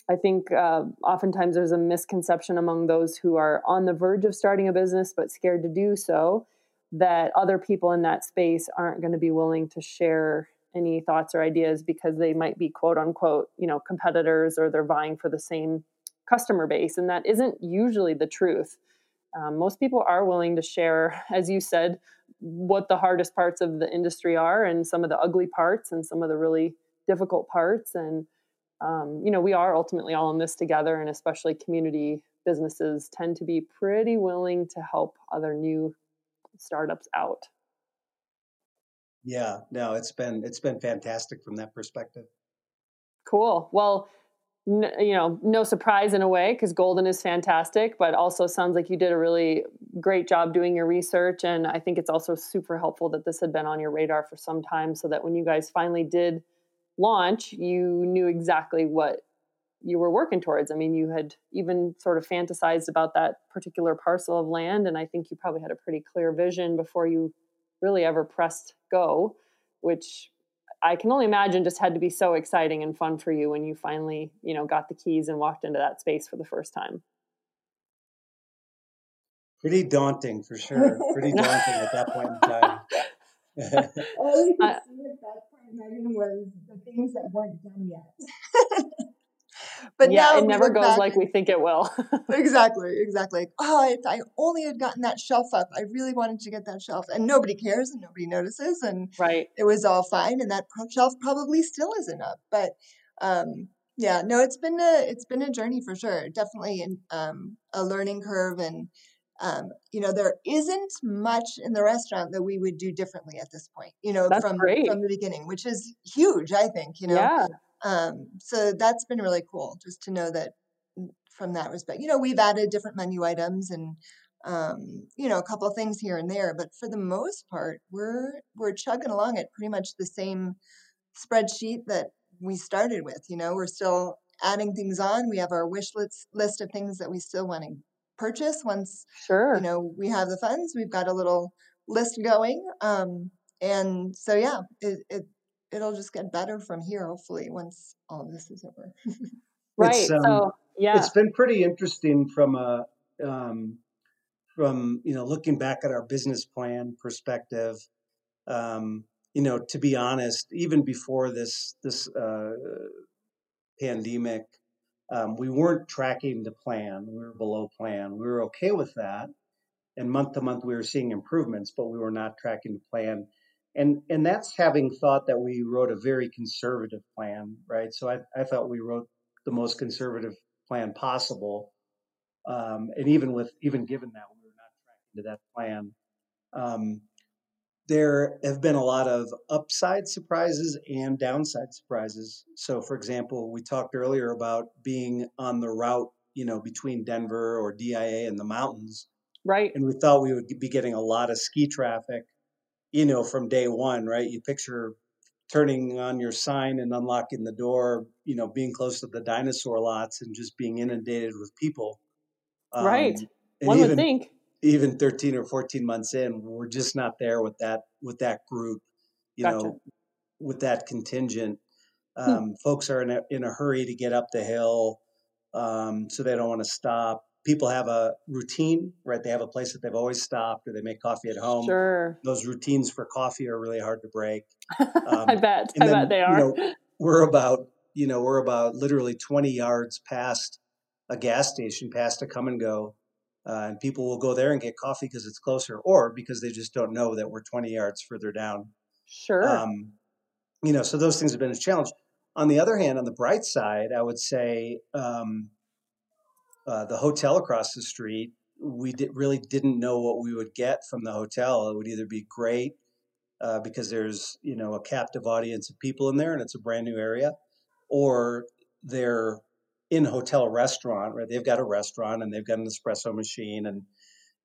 I think uh, oftentimes there's a misconception among those who are on the verge of starting a business but scared to do so that other people in that space aren't going to be willing to share any thoughts or ideas because they might be quote unquote, you know, competitors or they're vying for the same customer base. And that isn't usually the truth um, most people are willing to share, as you said, what the hardest parts of the industry are and some of the ugly parts and some of the really difficult parts. And, um, you know, we are ultimately all in this together, and especially community businesses tend to be pretty willing to help other new startups out. Yeah, no, it's been it's been fantastic from that perspective. Cool. Well, n- you know, no surprise in a way because Golden is fantastic, but also sounds like you did a really great job doing your research. And I think it's also super helpful that this had been on your radar for some time so that when you guys finally did launch, you knew exactly what you were working towards. I mean, you had even sort of fantasized about that particular parcel of land. And I think you probably had a pretty clear vision before you really ever pressed go, which I can only imagine just had to be so exciting and fun for you when you finally, you know, got the keys and walked into that space for the first time. Pretty daunting for sure. Pretty daunting at that point in time. All you could see at that point, Megan, was the things that weren't done yet. But yeah, it never goes back, like we think it will. exactly, exactly. Oh, if I only had gotten that shelf up, I really wanted to get that shelf, and nobody cares and nobody notices, and right, it was all fine, and that shelf probably still isn't up. But um, yeah, no, it's been a it's been a journey for sure. Definitely in, um, a learning curve, and um, you know, there isn't much in the restaurant that we would do differently at this point. You know, That's from great. from the beginning, which is huge. I think. You know, yeah. Um, so that's been really cool just to know that mm, from that respect. You know, we've added different menu items and um, you know, a couple of things here and there, but for the most part, we're we're chugging along at pretty much the same spreadsheet that we started with. You know, we're still adding things on. We have our wish list list of things that we still want to purchase once sure you know we have the funds. We've got a little list going, um, and so yeah, it, it it'll just get better from here, hopefully, once all this is over. right. Um, so yeah, it's been pretty interesting from a um, from you know looking back at our business plan perspective. Um, you know, to be honest, even before this this uh, pandemic, um, we weren't tracking the plan. We were below plan. We were okay with that, and month to month we were seeing improvements, but we were not tracking the plan and and that's having thought that we wrote a very conservative plan, right? So I, I thought we wrote the most conservative plan possible, um, and even with even given that we were not tracking to that plan, um, there have been a lot of upside surprises and downside surprises. So, for example, we talked earlier about being on the route, you know, between Denver or DIA and the mountains, right? And we thought we would be getting a lot of ski traffic you know, from day one, right? You picture turning on your sign and unlocking the door, you know, being close to the dinosaur lots and just being inundated with people. Um, right. One even, would think. Even 13 or 14 months in, we're just not there with that with that group, you gotcha. know, with that contingent. Hmm. Um, hmm. Folks are in a, in a hurry to get up the hill, um, so they don't want to stop people have a routine, right? They have a place that they've always stopped, or they make coffee at home. Sure. Those routines for coffee are really hard to break. Um, I bet. I then, bet they are. You know, we're about, you know, we're about literally 20 yards past a gas station, past a Kum & Go. Uh, and people will go there and get coffee because it's closer, or because they just don't know that we're 20 yards further down. Sure. Um, you know, so those things have been a challenge. On the other hand, on the bright side, I would say um, uh, the hotel across the street, we did, really didn't know what we would get from the hotel. It would either be great uh, because there's you know a captive audience of people in there and it's a brand new area, or they're in hotel restaurant, right? They've got a restaurant and they've got an espresso machine, and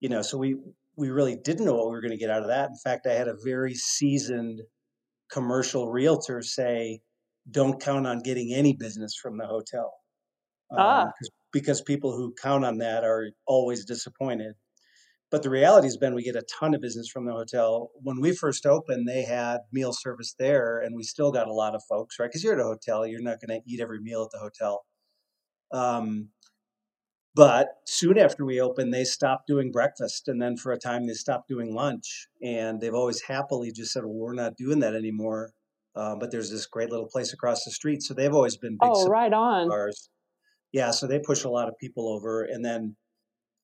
you know, so we we really didn't know what we were going to get out of that. In fact, I had a very seasoned commercial realtor say, "Don't count on getting any business from the hotel." Ah. Um, because people who count on that are always disappointed. But the reality has been we get a ton of business from the hotel. When we first opened, they had meal service there, and we still got a lot of folks, right? Because you're at a hotel, you're not going to eat every meal at the hotel. Um, but soon after we opened, they stopped doing breakfast, and then for a time they stopped doing lunch. And they've always happily just said, "Well, we're not doing that anymore." Uh, but there's this great little place across the street, so they've always been big oh, right on. ours. Yeah, so they push a lot of people over, and then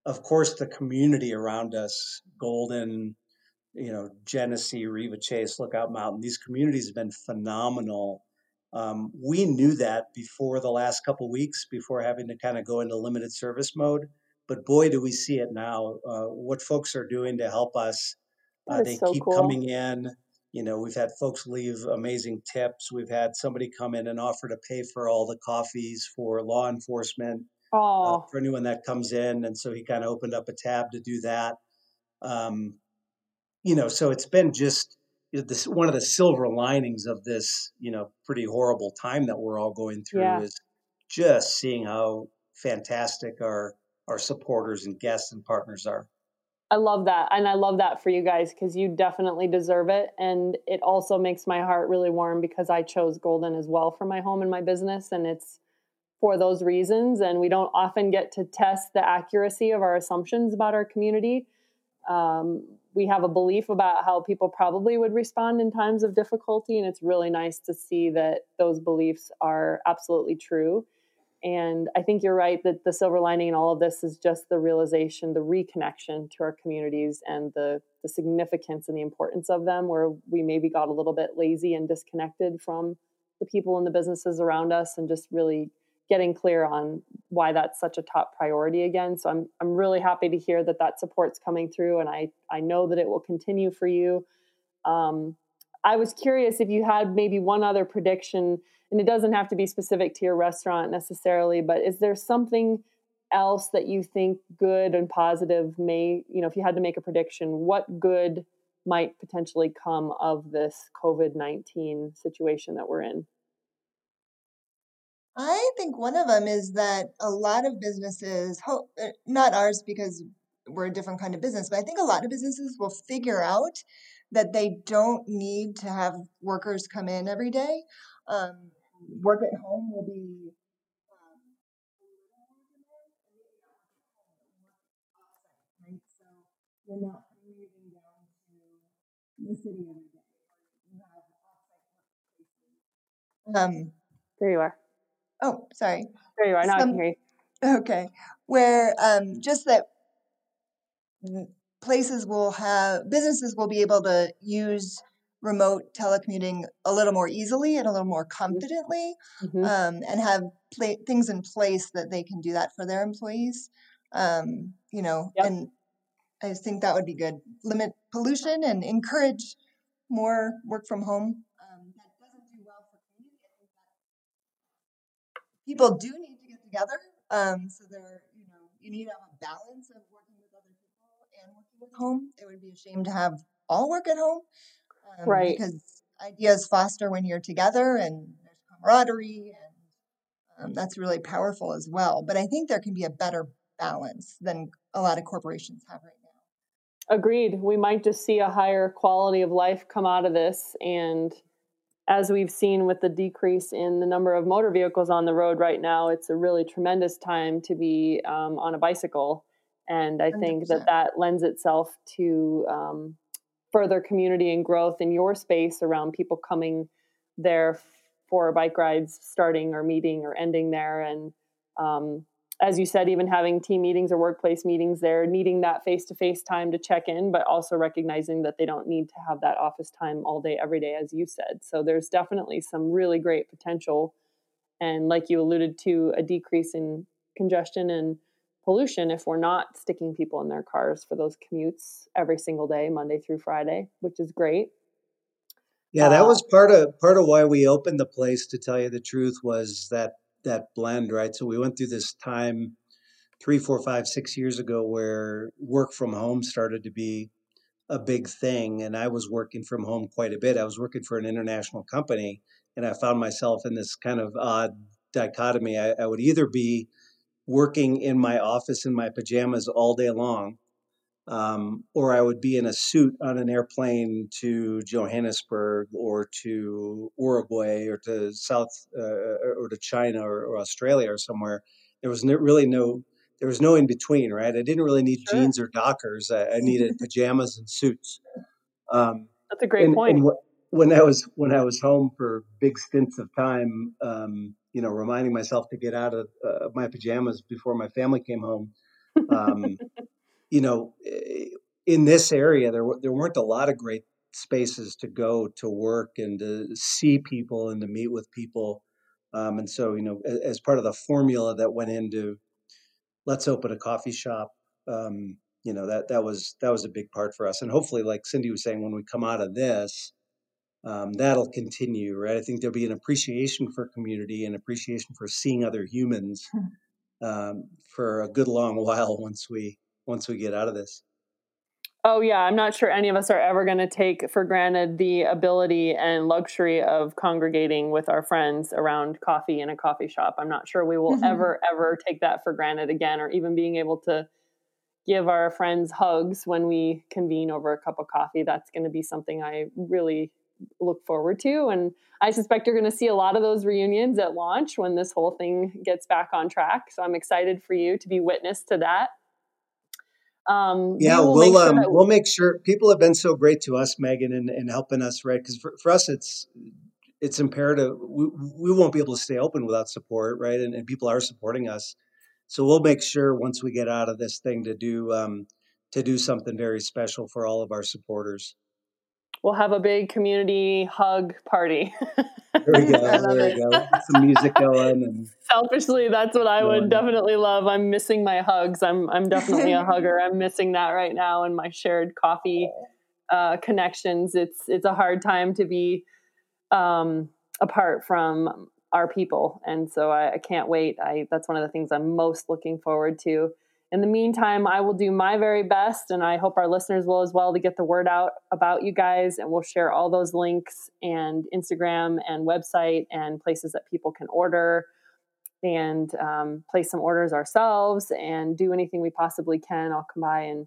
of course, the community around us, Golden, you know, Genesee, Riva Chase, Lookout Mountain, these communities have been phenomenal. Um, we knew that before the last couple weeks, before having to kind of go into limited service mode. But boy, do we see it now. Uh, what folks are doing to help us, uh, they so keep cool. coming in. You know, we've had folks leave amazing tips. We've had somebody come in and offer to pay for all the coffees for law enforcement uh, for anyone that comes in. And so he kind of opened up a tab to do that. Um, you know, so it's been just this one of the silver linings of this, you know, pretty horrible time that we're all going through Yeah. is just seeing how fantastic our our supporters and guests and partners are. I love that. And I love that for you guys because you definitely deserve it. And it also makes my heart really warm because I chose Golden as well for my home and my business. And it's for those reasons. And we don't often get to test the accuracy of our assumptions about our community. Um, we have a belief about how people probably would respond in times of difficulty. And it's really nice to see that those beliefs are absolutely true. And I think you're right that the silver lining in all of this is just the realization, the reconnection to our communities and the, the significance and the importance of them, where we maybe got a little bit lazy and disconnected from the people and the businesses around us and just really getting clear on why that's such a top priority again. So I'm I'm really happy to hear that that support's coming through, and I I know that it will continue for you. Um, I was curious if you had maybe one other prediction, and it doesn't have to be specific to your restaurant necessarily, but is there something else that you think good and positive may you know if you had to make a prediction, what good might potentially come of this COVID nineteen situation that we're in? I think one of them is that a lot of businesses, uh, not ours because we're a different kind of business, but I think a lot of businesses will figure out that they don't need to have workers come in every day. Um, work at home will be um, a little more demand, and maybe not work at home, but work offsite, right? So you're not commuting down to the city every day, you have offsite. Um, There you are. oh, sorry. There you are. Now I can hear you. Okay, where um, just that places will have businesses will be able to use remote telecommuting a little more easily and a little more confidently, Mhm. um, and have pla- things in place that they can do that for their employees. Um, you know, Yep. and I think that would be good. Limit pollution and encourage more work from home. Um, that doesn't do well for community. I think that people do need to get together. Um, so there, you know, you need to have a balance of working with other people and working with home. It would be a shame to have all work at home, um, Right. Because ideas foster when you're together, and there's camaraderie, and um, that's really powerful as well. But I think there can be a better balance than a lot of corporations have right now. Agreed. We might just see a higher quality of life come out of this. And as we've seen with the decrease in the number of motor vehicles on the road right now, it's a really tremendous time to be um, on a bicycle. And I think that that lends itself to um, further community and growth in your space around people coming there for bike rides, starting or meeting or ending there. And um, as you said, even having team meetings or workplace meetings there, needing that face to face time to check in, but also recognizing that they don't need to have that office time all day, every day, as you said. So there's definitely some really great potential. And like you alluded to, a decrease in congestion and pollution if we're not sticking people in their cars for those commutes every single day, Monday through Friday, which is great. Yeah, that uh, was part of part of why we opened the place. To tell you the truth, was that that blend, right? So we went through this time three, four, five, six years ago where work from home started to be a big thing, and I was working from home quite a bit. I was working for an international company, and I found myself in this kind of odd dichotomy. I, I would either be working in my office in my pajamas all day long, um, or I would be in a suit on an airplane to Johannesburg or to Uruguay or to South uh, or to China or, or, Australia or somewhere. There was no, really no there was no in between, right? I didn't really need sure. jeans or Dockers. I, I needed pajamas and suits. Um, That's a great and, point. And when I was when I was home for big stints of time, um, you know, reminding myself to get out of uh, my pajamas before my family came home. Um, you know, eh, in this area, there there weren't a lot of great spaces to go to work and to see people and to meet with people. Um, and so, you know, as, as, part of the formula that went into let's open a coffee shop, um, you know, that that was that was a big part for us. And hopefully, like Cindy was saying, when we come out of this, um, that'll continue, right? I think there'll be an appreciation for community and appreciation for seeing other humans um, for a good long while once we once we get out of this. Oh yeah, I'm not sure any of us are ever going to take for granted the ability and luxury of congregating with our friends around coffee in a coffee shop. I'm not sure we will ever ever take that for granted again or even being able to give our friends hugs when we convene over a cup of coffee. That's going to be something I really look forward to. And I suspect you're going to see a lot of those reunions at launch when this whole thing gets back on track. So I'm excited for you to be witness to that. Um, yeah, we will we'll sure um, we'll make sure people have been so great to us, Megan, and, and helping us, right? Because for, for us, it's it's imperative. We, we won't be able to stay open without support, right? And, and people are supporting us, so we'll make sure once we get out of this thing to do um, to do something very special for all of our supporters we'll have a big community hug party. there we go. There we go. Some music going. And Selfishly, that's what I would definitely love. I'm missing my hugs. I'm I'm definitely a hugger. I'm missing that right now and my shared coffee uh, connections. It's it's a hard time to be um, apart from our people, and so I, I can't wait. I that's one of the things I'm most looking forward to in the meantime, I will do my very best, and I hope our listeners will as well, to get the word out about you guys. And we'll share all those links and Instagram and website and places that people can order and um, place some orders ourselves and do anything we possibly can. I'll come by and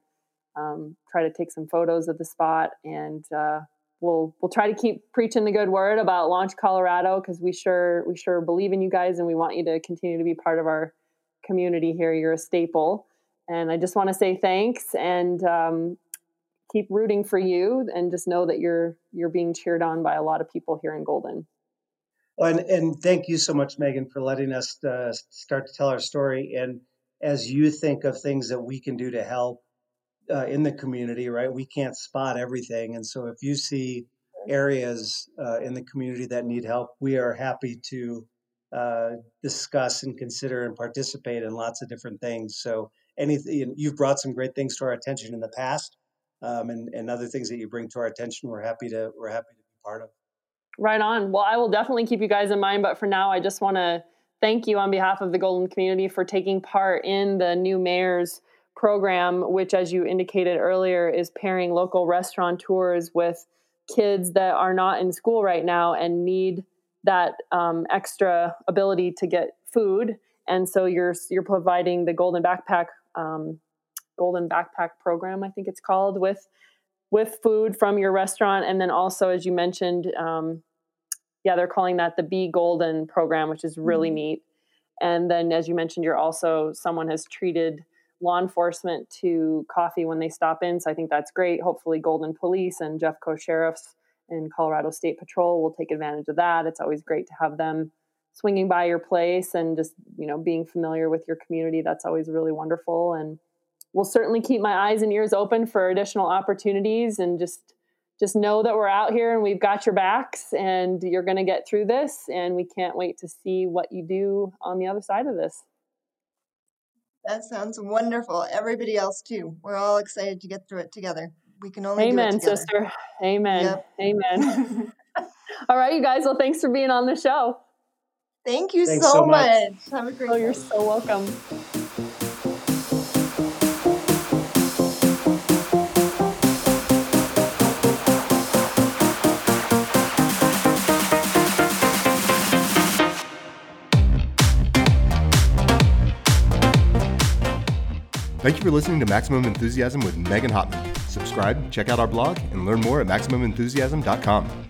um, try to take some photos of the spot, and uh, we'll we'll try to keep preaching the good word about Launch Colorado because we sure we sure believe in you guys, and we want you to continue to be part of our community here. You're a staple. And I just want to say thanks and um, keep rooting for you, and just know that you're you're being cheered on by a lot of people here in Golden. Well, and, and thank you so much, Megan, for letting us uh, start to tell our story. And as you think of things that we can do to help uh, in the community, right? We can't spot everything, and so if you see areas uh, in the community that need help, we are happy to uh, discuss and consider and participate in lots of different things. So anything you've brought some great things to our attention in the past, um, and and other things that you bring to our attention. We're happy to we're happy to be part of. Right on. Well, I will definitely keep you guys in mind, but for now, I just want to thank you on behalf of the Golden community for taking part in the new mayor's program, which, as you indicated earlier, is pairing local restaurateurs with kids that are not in school right now and need that um, extra ability to get food. And so you're you're providing the Golden Backpack um, Golden Backpack Program, I think it's called, with with food from your restaurant, and then also, as you mentioned, um, yeah, they're calling that the Be Golden program, which is really mm-hmm. neat. And then, as you mentioned, you're also someone has treated law enforcement to coffee when they stop in. So I think that's great. Hopefully, Golden Police and Jeffco Sheriffs and Colorado State Patrol will take advantage of that. It's always great to have them swinging by your place and just you know being familiar with your community that's always really wonderful and we'll certainly keep my eyes and ears open for additional opportunities and just just know that we're out here and we've got your backs and you're going to get through this and we can't wait to see what you do on the other side of this that sounds wonderful everybody else too we're all excited to get through it together we can only do it together. amen sister amen yep. amen All right, you guys. Well, thanks for being on the show. Thank you Thanks so, so much. much. Have a great Oh, you're so welcome. Thank you for listening to Maximum Enthusiasm with Megan Hottman. Subscribe, check out our blog, and learn more at MaximumEnthusiasm.com.